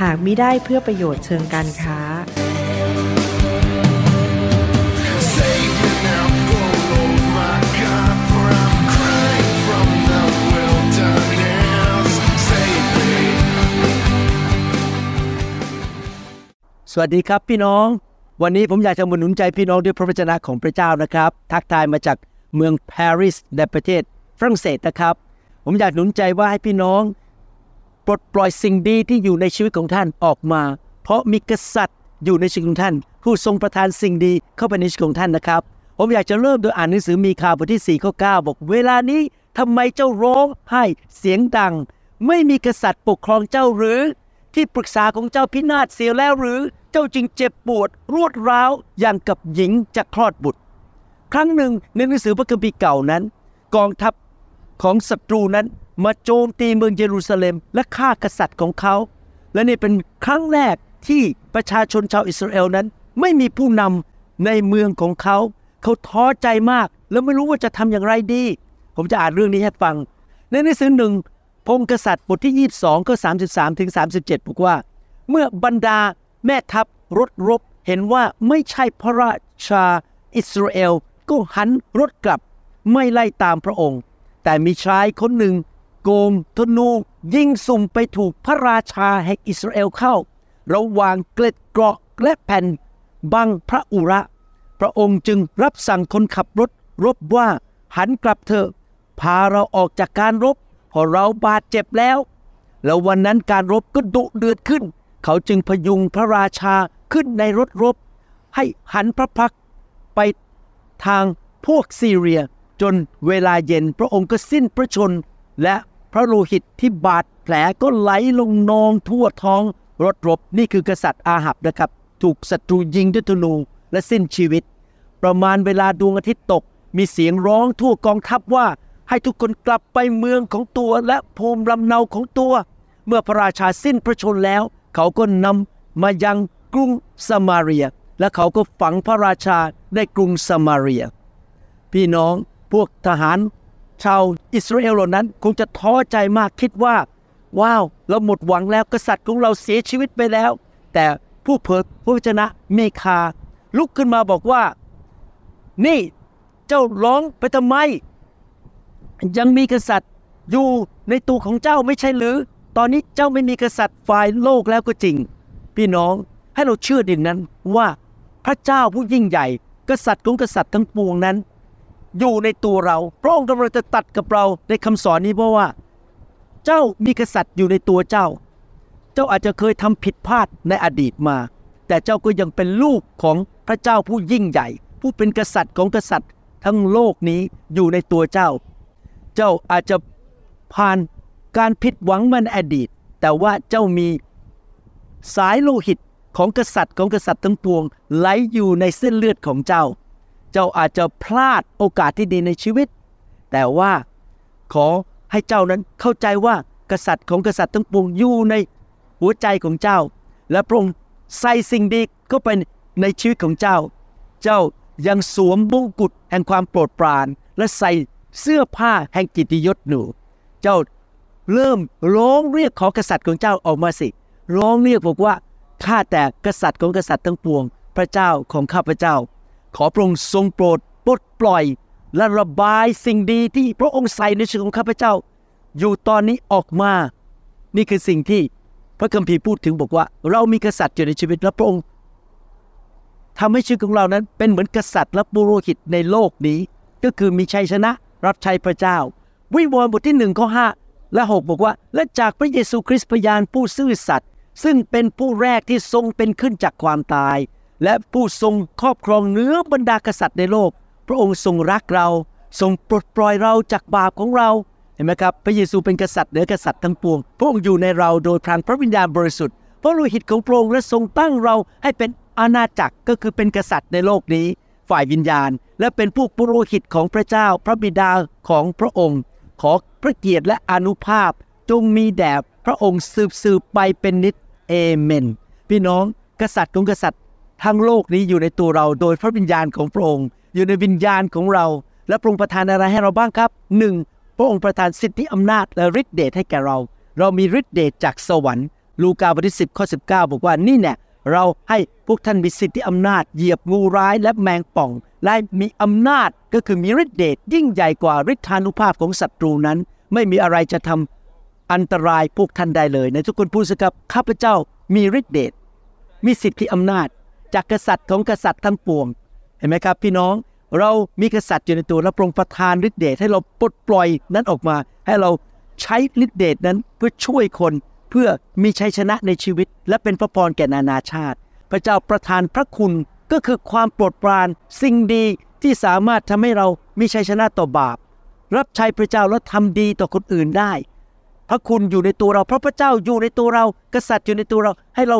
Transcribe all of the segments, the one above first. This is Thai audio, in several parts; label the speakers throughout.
Speaker 1: หากมิได้เพื่อประโยชน์เชิงการค้า
Speaker 2: สวัสดีครับพี่น้อง วันนี้ผมอยากจะมาหนุนใจพี่น้องด้วยพระวจนะของพระเจ้านะครับ ทักทายมาจากเมืองปารีสในประเทศฝรั่งเศสนะครับ ผมอยากหนุนใจว่าให้พี่น้อง ปลดปล่อยสิ่งดีที่อยู่ในชีวิตของท่านออกมา เพราะมีกษัตริย์อยู่ในชีวิตของท่าน ผู้ทรงประทานสิ่งดีเข้าไปในชีวิตของท่านนะครับ ผมอยากจะเริ่มโดยอ่านหนังสือมีคาบทที่4ข้อ9บอก เวลานี้ทำไมเจ้าร้องไห้เสียงดัง ไม่มีกษัตริย์ปกครองเจ้าหรือ ที่ปรึกษาของเจ้าพินาศเสียแล้วหรือเจ้าจึงเจ็บปวดรวดร้าวอย่างกับหญิงจะคลอดบุตร ครั้งหนึ่งในหนังสือพระคัมภีร์เก่านั้น กองทัพ ของศัตรูนั้นมาโจมตีเมืองเยรูซาเล็ม และฆ่ากษัตริย์ของเขา และนี่เป็นครั้งแรกที่ประชาชนชาวอิสราเอลนั้น ไม่มีผู้นำในเมืองของเขา เขาท้อใจมาก แล้วไม่รู้ว่าจะทำอย่างไรดี ผมจะอ่านเรื่องนี้ให้ฟัง ในหนังสือหนึ่งพงศ์กษัตริย์บทที่ 22ข้อ33 ถึง 37 บอกว่า เมื่อบรรดาแม่ทัพรถรบเห็นว่าไม่ใช่พระราชาอิสราเอล ก็หันรถกลับไม่ไล่ตามพระองค์ แต่มีชายคนหนึ่ง โกงธนูยิงสุ่มไปถูกพระราชาแห่งอิสราเอลเข้า ระหว่างเกล็ดเกราะและแผ่นบังพระอุระ พระองค์จึงรับสั่งคนขับรถรบว่าหันกลับเถอะพาเราออกจากการรบเพราะเราบาดเจ็บแล้ว แล้ววันนั้นการรบก็ดุเดือดขึ้น เขาจึงพยุงพระราชาขึ้นในรถรบ ให้หันพระพักไปทางพวกซีเรีย จนเวลาเย็นพระองค์ก็สิ้นพระชน และพระโลหิตที่บาดแผลก็ไหลลงนองทั่วท้องรถรบนี่คือกษัตริย์อาหับนะครับ ถูกศัตรูยิงด้วยธนูและสิ้นชีวิต ประมาณเวลาดวงอาทิตย์ตก มีเสียงร้องทั่วกองทัพว่าให้ทุกคนกลับไปเมืองของตัวและภูมิลำเนาของตัว เมื่อพระราชาสิ้นพระชนแล้ว เขาก็นำมายังกรุงสมาเรีย และเขาก็ฝังพระราชาในกรุงสมาเรีย พี่น้อง พวกทหารชาวอิสราเอลเหล่านั้นคงจะท้อใจมากคิดว่า ว้าว เราหมดหวังแล้วกษัตริย์ของเราเสียชีวิตไปแล้ว แต่ผู้เผยพระวจนะเมคา ลุกขึ้นมาบอกว่า นี่เจ้าร้องไปทำไม ยังมีกษัตริย์อยู่ในตัวของเจ้าไม่ใช่หรือ ตอนนี้เจ้าไม่มีกษัตริย์ฝ่ายโลกแล้วก็จริง พี่น้องให้เราเชื่อดิ่งนั้นว่าพระเจ้าผู้ยิ่งใหญ่ กษัตริย์ของกษัตริย์ทั้งปวงนั้น อยู่ในตัวเรา พระองค์กำลังจะตัดกับเราในคำสอนนี้เพราะว่า เจ้ามีกษัตริย์อยู่ในตัวเจ้า เจ้าอาจจะเคยทำผิดพลาดในอดีตมา แต่เจ้าก็ยังเป็นลูกของพระเจ้าผู้ยิ่งใหญ่ ผู้เป็นกษัตริย์ของกษัตริย์ ทั้งโลกนี้อยู่ในตัวเจ้า เจ้าอาจจะผ่านการผิดหวังมาในอดีต แต่ว่าเจ้ามีสายโลหิตของกษัตริย์ของกษัตริย์ทั้งปวงไหลอยู่ในเส้นเลือดของเจ้า เจ้าอาจจะพลาดโอกาสที่ดีในชีวิต แต่ว่าขอให้เจ้านั้นเข้าใจว่ากษัตริย์ของกษัตริย์ทั้งปวงอยู่ในหัวใจของเจ้า และพระองค์ใส่สิ่งดีเข้าไปในชีวิตของเจ้า เจ้ายังสวมมงกุฎแห่งความโปรดปราน และใส่เสื้อผ้าแห่งกิตติยศหนู เจ้าเริ่มร้องเรียกขอกษัตริย์ของเจ้าออกมาสิ ร้องเรียกบอกว่าข้าแต่กษัตริย์ของกษัตริย์ทั้งปวง พระเจ้าของข้าพเจ้า ขอพระองค์ทรงโปรดปลดปล่อย และระบายสิ่งดีที่พระองค์ใส่ในชีวิตของข้าพเจ้า อยู่ตอนนี้ออกมา นี่คือสิ่งที่พระคัมภีร์พูดถึงบอกว่า เรามีกษัตริย์อยู่ในชีวิตและพระองค์ทำให้ชีวิตของเรานั้นเป็นเหมือนกษัตริย์และปุโรหิตในโลกนี้ ก็คือมีชัยชนะรับใช้พระเจ้า วิวรณ์บทที่หนึ่งข้อห้าและหกบอกว่า และจากพระเยซูคริสต์พยานผู้ซื่อสัตย์ซึ่งเป็นผู้แรกที่ทรงเป็นขึ้นจากความตาย และผู้ทรงครอบครองเนื้อบรรดากษัตริย์ในโลก พระองค์ทรงรักเรา ทรงปลดปล่อยเราจากบาปของเราเห็นไหมครับ พระเยซูเป็นกษัตริย์เหนือกษัตริย์ทั้งปวง พระองค์อยู่ในเราโดยพลังพระวิญญาณบริสุทธิ์พระโลหิตของพระองค์และทรงตั้งเราให้เป็นอาณาจักรก็คือเป็นกษัตริย์ในโลกนี้ ฝ่ายวิญญาณ และเป็นผู้ปุโรหิตของพระเจ้าพระบิดาของพระองค์ ขอพระเกียรติและอนุภาพ จงมีแด่พระองค์สืบสืบไปเป็นนิจเอเมน พี่น้องกษัตริย์ของกษัตริย์ ทั้งโลกนี้อยู่ในตัวเราโดยพระวิญญาณของพระองค์อยู่ในวิญญาณของเรา และพระองค์ประทานอะไรให้เราบ้างครับหนึ่งพระองค์ประทานสิทธิอำนาจและฤทธิเดชให้แก่เรา เรามีฤทธิเดชจากสวรรค์ลูกาบทที่10ข้อ19 บอกว่านี่แน่เราให้พวกท่านมีสิทธิอำนาจเหยียบงูร้ายและแมงป่อง และมีอำนาจก็คือมีฤทธิเดชยิ่งใหญ่กว่าฤทธานุภาพของศัตรูนั้น ไม่มีอะไรจะทำอันตรายพวกท่านได้เลย ในทุกคนพูดสิครับข้าพเจ้ามีฤทธิเดชมีสิทธิอำนาจ จากกษัตริย์ของกษัตริย์ทั้งปวง เห็นไหมครับ พี่น้องเรามีกษัตริย์อยู่ในตัวและปรองประทานฤทธิเดชให้เราปลดปล่อยนั้นออกมา ให้เราใช้ฤทธิเดชนั้นเพื่อช่วยคนเพื่อมีชัยชนะในชีวิต และเป็นพระพรแก่นานาชาติ พระเจ้าประทานพระคุณก็คือความโปรดปรานสิ่งดีที่สามารถทำให้เรามีชัยชนะต่อบาป รับใช้พระเจ้าและทำดีต่อคนอื่นได้ พระคุณอยู่ในตัวเราเพราะพระเจ้าอยู่ในตัวเรา กษัตริย์อยู่ในตัวเราให้เรา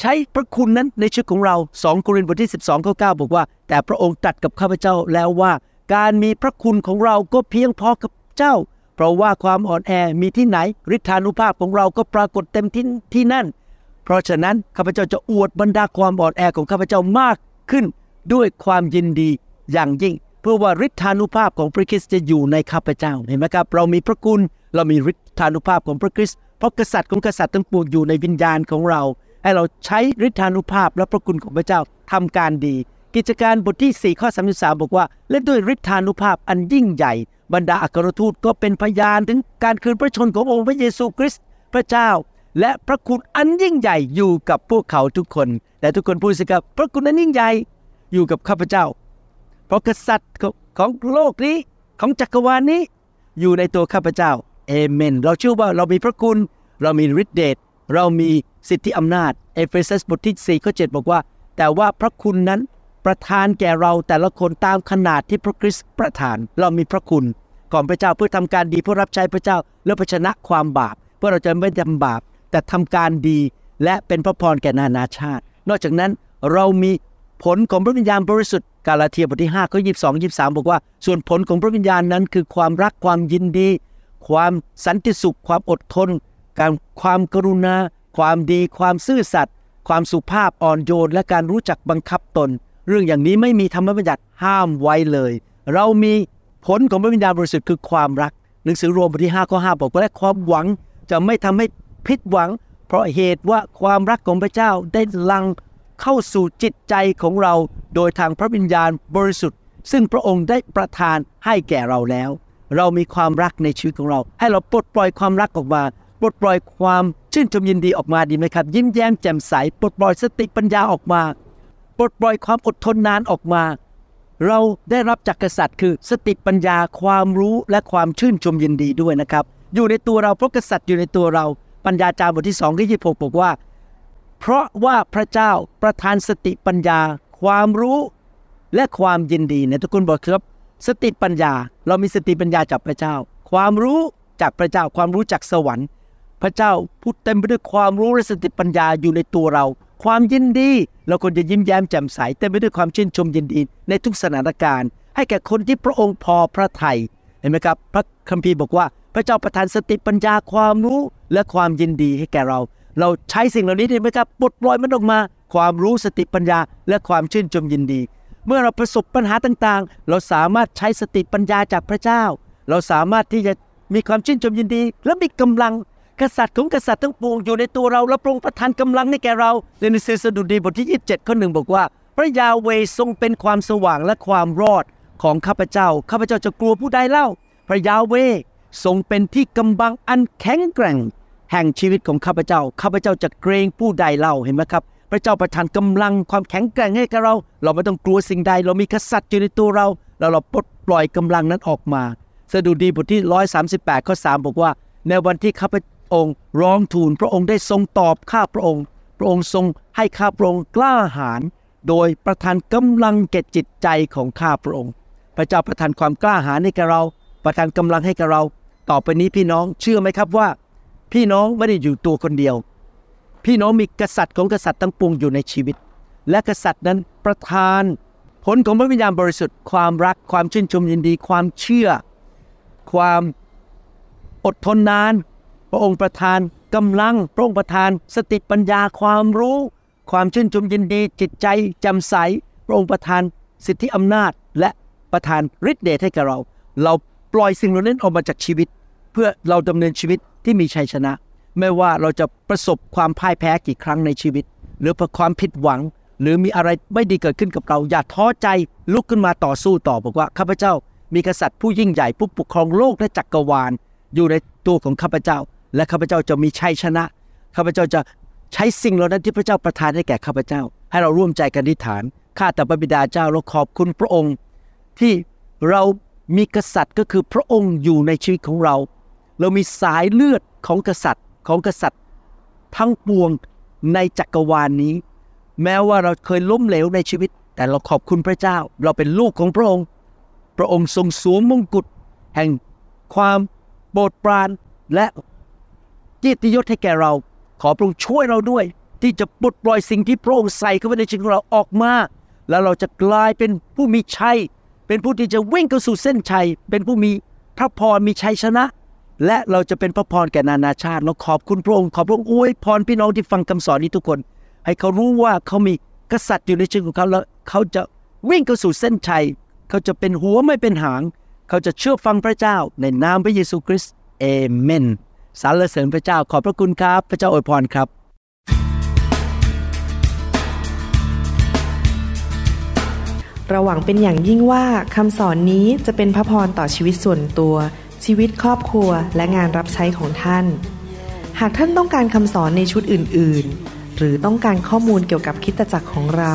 Speaker 2: ใช้พระคุณนั้นในชีวิตของเรา 2 โครินธ์บทที่ 12ข้อ9บอกว่า แต่พระองค์ตรัสกับข้าพเจ้าแล้วว่า การมีพระคุณของเราก็เพียงพอกับเจ้า เพราะว่าความอ่อนแอมีที่ไหนฤทธานุภาพของเราก็ปรากฏเต็มที่ที่นั่น เพราะฉะนั้นข้าพเจ้าจะอวดบรรดาความอ่อนแอของข้าพเจ้ามากขึ้นด้วยความยินดีอย่างยิ่ง เพื่อว่าฤทธานุภาพของพระคริสต์จะอยู่ในข้าพเจ้าเห็นไหมครับ เรามีพระคุณเรามีฤทธานุภาพของพระคริสต์เพราะกษัตริย์ของกษัตริย์ทั้งปวงอยู่ในวิญญาณของเรา ให้เราใช้ฤทธานุภาพและพระคุณของพระเจ้าทำการดี กิจการบทที่ 4 ข้อ 33 บอกว่า และด้วยฤทธานุภาพอันยิ่งใหญ่ บรรดาอัครทูตก็เป็นพยานถึงการคืนพระชนขององค์พระเยซูคริสต์พระเจ้า และพระคุณอันยิ่งใหญ่อยู่กับพวกเขาทุกคนแต่ทุกคนพูดสิครับพระคุณอันยิ่งใหญ่อยู่กับข้าพเจ้า เพราะกษัตริย์ของของโลกนี้ของจักรวาลนี้อยู่ในตัวข้าพเจ้าเอเมน เราเชื่อว่าเรามีพระคุณ เรามีฤทธิเดช เรามีสิทธิอำนาจเอเฟซัสบทที่4ข้อ7บอกว่า แต่ว่าพระคุณนั้นประทานแก่เราแต่ละคนตามขนาดที่พระคริสต์ประทาน เรามีพระคุณก่อนพระเจ้าเพื่อทำการดีเพื่อรับใช้พระเจ้า และเพื่อชนะความบาป เพื่อเราจะไม่ทำบาป แต่ทำการดีและเป็นพระพรแก่นานาชาติ นอกจากนั้นเรามีผลของพระวิญญาณบริสุทธิ์กาลาเทียบทที่5ข้อ22 23 บอกว่า ส่วนผลของพระวิญญาณนั้นคือความรักความยินดี ความสันติสุข ความอดทน การความกรุณา ความดี ความซื่อสัตย์ความสุภาพอ่อนโยน และการรู้จักบังคับตน เรื่องอย่างนี้ไม่มีธรรมบัญญัติห้ามไว้เลย เรามีผลของพระวิญญาณบริสุทธิ์คือความรัก หนังสือโรมบทที่5ข้อ5บอกว่าและความหวังจะไม่ทำให้ผิดหวัง เพราะเหตุว่าความรักของพระเจ้าได้ลังเข้าสู่จิตใจของเรา โดยทางพระวิญญาณบริสุทธิ์ ซึ่งพระองค์ได้ประทานให้แก่เราแล้ว เรามีความรักในชีวิตของเรา ให้เราปลดปล่อยความรักออกมา ปลดปล่อยความชื่นชมยินดีออกมาดีไหมครับ ยิ้มแย้มแจ่มใสปลดปล่อยสติปัญญาออกมา ปลดปล่อยความอดทนนานออกมา เราได้รับจากกษัตริย์ คือสติปัญญาความรู้และความชื่นชมยินดีด้วยนะครับ อยู่ในตัวเราเพราะกษัตริย์อยู่ในตัวเราปัญญาจารย์บทที่2ข้อ26บอกว่า เพราะว่าพระเจ้าประทานสติปัญญา ความรู้และความยินดีในทุกคนบอกครับ สติปัญญา เรามีสติปัญญาจากพระเจ้า ความรู้จากพระเจ้าความรู้จากสวรรค์ พระเจ้าพูดเต็มไปด้วยความรู้และสติปัญญาอยู่ในตัวเรา ความยินดีเราควรจะยิ้มแย้มแจ่มใสเต็มไปด้วยความชื่นชมยินดีในทุกสถานการณ์ ให้แก่คนที่พระองค์พอพระทัยเห็นไหมครับ พระคัมภีร์บอกว่า พระเจ้าประทานสติปัญญาความรู้และความยินดีให้แก่เรา เราใช้สิ่งเหล่านี้ได้ไหมครับปลดปล่อยมันออกมา ความรู้สติปัญญาและความชื่นชมยินดี เมื่อเราประสบปัญหาต่างๆ เราสามารถใช้สติปัญญาจากพระเจ้า เราสามารถที่จะมีความชื่นชมยินดี และมีกำลัง กษัตริย์ของกษัตริย์ทั้งปวงอยู่ในตัวเราและพระองค์ประทานกำลังให้แก่เราในหนังสือสดุดีบทที่ 27 ข้อหนึ่งบอกว่า พระยาเวทรงเป็นความสว่างและความรอดของข้าพเจ้า ข้าพเจ้าจะกลัวผู้ใดเล่า พระยาเวทรงเป็นที่กำบังอันแข็งแกร่ง แห่งชีวิตของข้าพเจ้า ข้าพเจ้าจะเกรงผู้ใดเล่าเห็นไหมครับ พระเจ้าประทานกำลังความแข็งแกร่งให้กับเรา เราไม่ต้องกลัวสิ่งใด เรามีกษัตริย์อยู่ในตัวเรา แล้วเราปลดปล่อยกำลังนั้นออกมาสดุดีบทที่ 138 ข้อ 3 บอกว่า ในวันที่ข้าพ องค์ร้องทูลพระองค์ได้ทรงตอบข้าพระองค์ พระองค์ทรงให้ข้าพระองค์กล้าหาญโดยประทานกำลังแก่จิตใจของข้าพระองค์ พระเจ้าประทานความกล้าหาญให้แก่เรา ประทานกำลังให้แก่เรา ต่อไปนี้พี่น้องเชื่อไหมครับว่า พี่น้องไม่ได้อยู่ตัวคนเดียว พี่น้องมีกษัตริย์ของกษัตริย์ทั้งปวงอยู่ในชีวิต และกษัตริย์นั้นประทาน ผลของพระวิญญาณบริสุทธิ์ ความรักความชื่นชมยินดี ความเชื่อ ความอดทนนาน ระองค์ประทานกำลัง พระองค์ประทานสติปัญญาความรู้ ความชื่นชมยินดี จิตใจแจ่มใส พระองค์ประทานสิทธิอำนาจ และประทานฤทธิ์เดชให้กับเรา เราปล่อยสิ่งเหล่านั้นออกมาจากชีวิต เพื่อเราดำเนินชีวิตที่มีชัยชนะ ไม่ว่าเราจะประสบความพ่ายแพ้กี่ครั้งในชีวิต หรือประความผิดหวัง หรือมีอะไรไม่ดีเกิดขึ้นกับเรา อย่าท้อใจลุกขึ้นมาต่อสู้ต่อบอกว่าข้าพเจ้ามีกษัตริย์ผู้ยิ่งใหญ่ผู้ปกครองโลกและจักรวาล อยู่ในตัวของข้าพเจ้า และข้าพเจ้าจะมีชัยชนะข้าพเจ้าจะใช้สิ่งเหล่านั้นที่พระเจ้าประทานให้แก่ข้าพเจ้า ให้เราร่วมใจกันอธิษฐานข้าแต่พระบิดาเจ้าเราขอบคุณพระองค์ ที่เรามีกษัตริย์ก็คือพระองค์อยู่ในชีวิตของเรา เรามีสายเลือดของกษัตริย์ของกษัตริย์ ทั้งปวงในจักรวาลนี้ แม้ว่าเราเคยล้มเหลวในชีวิต แต่เราขอบคุณพระเจ้า เราเป็นลูกของพระองค์ พระองค์ทรงสวมมงกุฎแห่งความโปรดปรานและ เกียรติยศให้แก่เรา ขอพระองค์ช่วยเราด้วย ที่จะปลดปล่อยสิ่งที่พระองค์ใส่เข้าไปในชีวิตของเราออกมา แล้วเราจะกลายเป็นผู้มีชัย เป็นผู้ที่จะวิ่งเข้าสู่เส้นชัย เป็นผู้มีพระพรมีชัยชนะ และเราจะเป็นพระพรแก่นานาชาติ เราขอบคุณพระองค์ขอบพระองค์อวยพรพี่น้องที่ฟังคำสอนนี้ทุกคน ให้เขารู้ว่าเขามีกษัตริย์อยู่ในชีวิตของเขาแล้วเขาจะวิ่งเข้าสู่เส้นชัย เขาจะเป็นหัวไม่เป็นหาง เขาจะเชื่อฟังพระเจ้าในนามพระเยซูคริสต์เอเมน สรรเสริญพระเจ้าขอบพระคุณครับ พระเจ้าอวยพรครับ
Speaker 1: เราหวังเป็นอย่างยิ่งว่าคำสอนนี้จะเป็นพระพรต่อชีวิตส่วนตัว ชีวิตครอบครัวและงานรับใช้ของท่าน หากท่านต้องการคำสอนในชุดอื่น ๆ หรือต้องการข้อมูลเกี่ยวกับคริสตจักรของเรา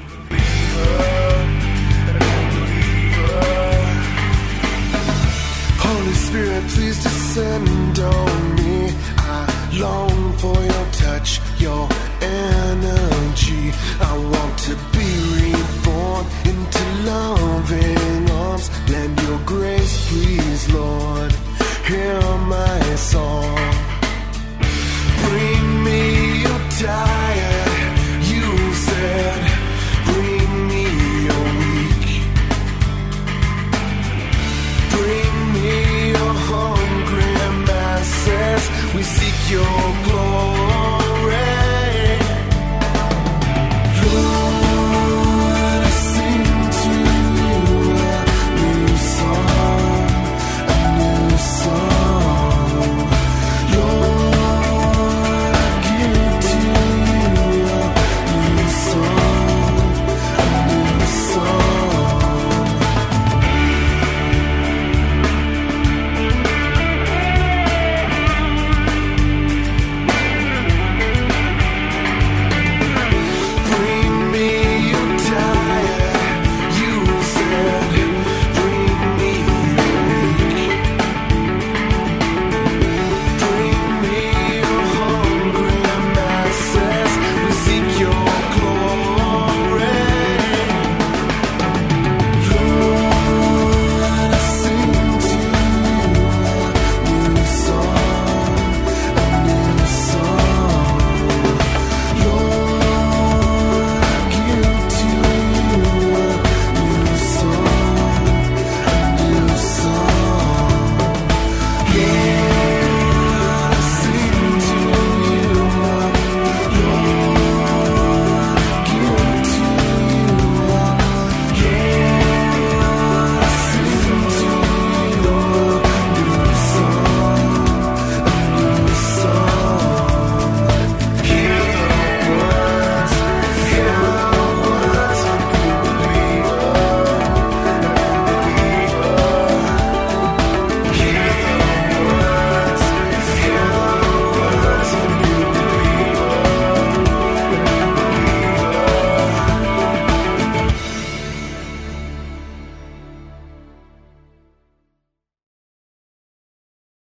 Speaker 3: for your touch, your energy. I want to be reborn into loving arms. Lend your grace, please, Lord. Hear my song. Bring me your tired, you said. Bring me weak. Bring me your hungry masses.
Speaker 2: We see
Speaker 3: your glory.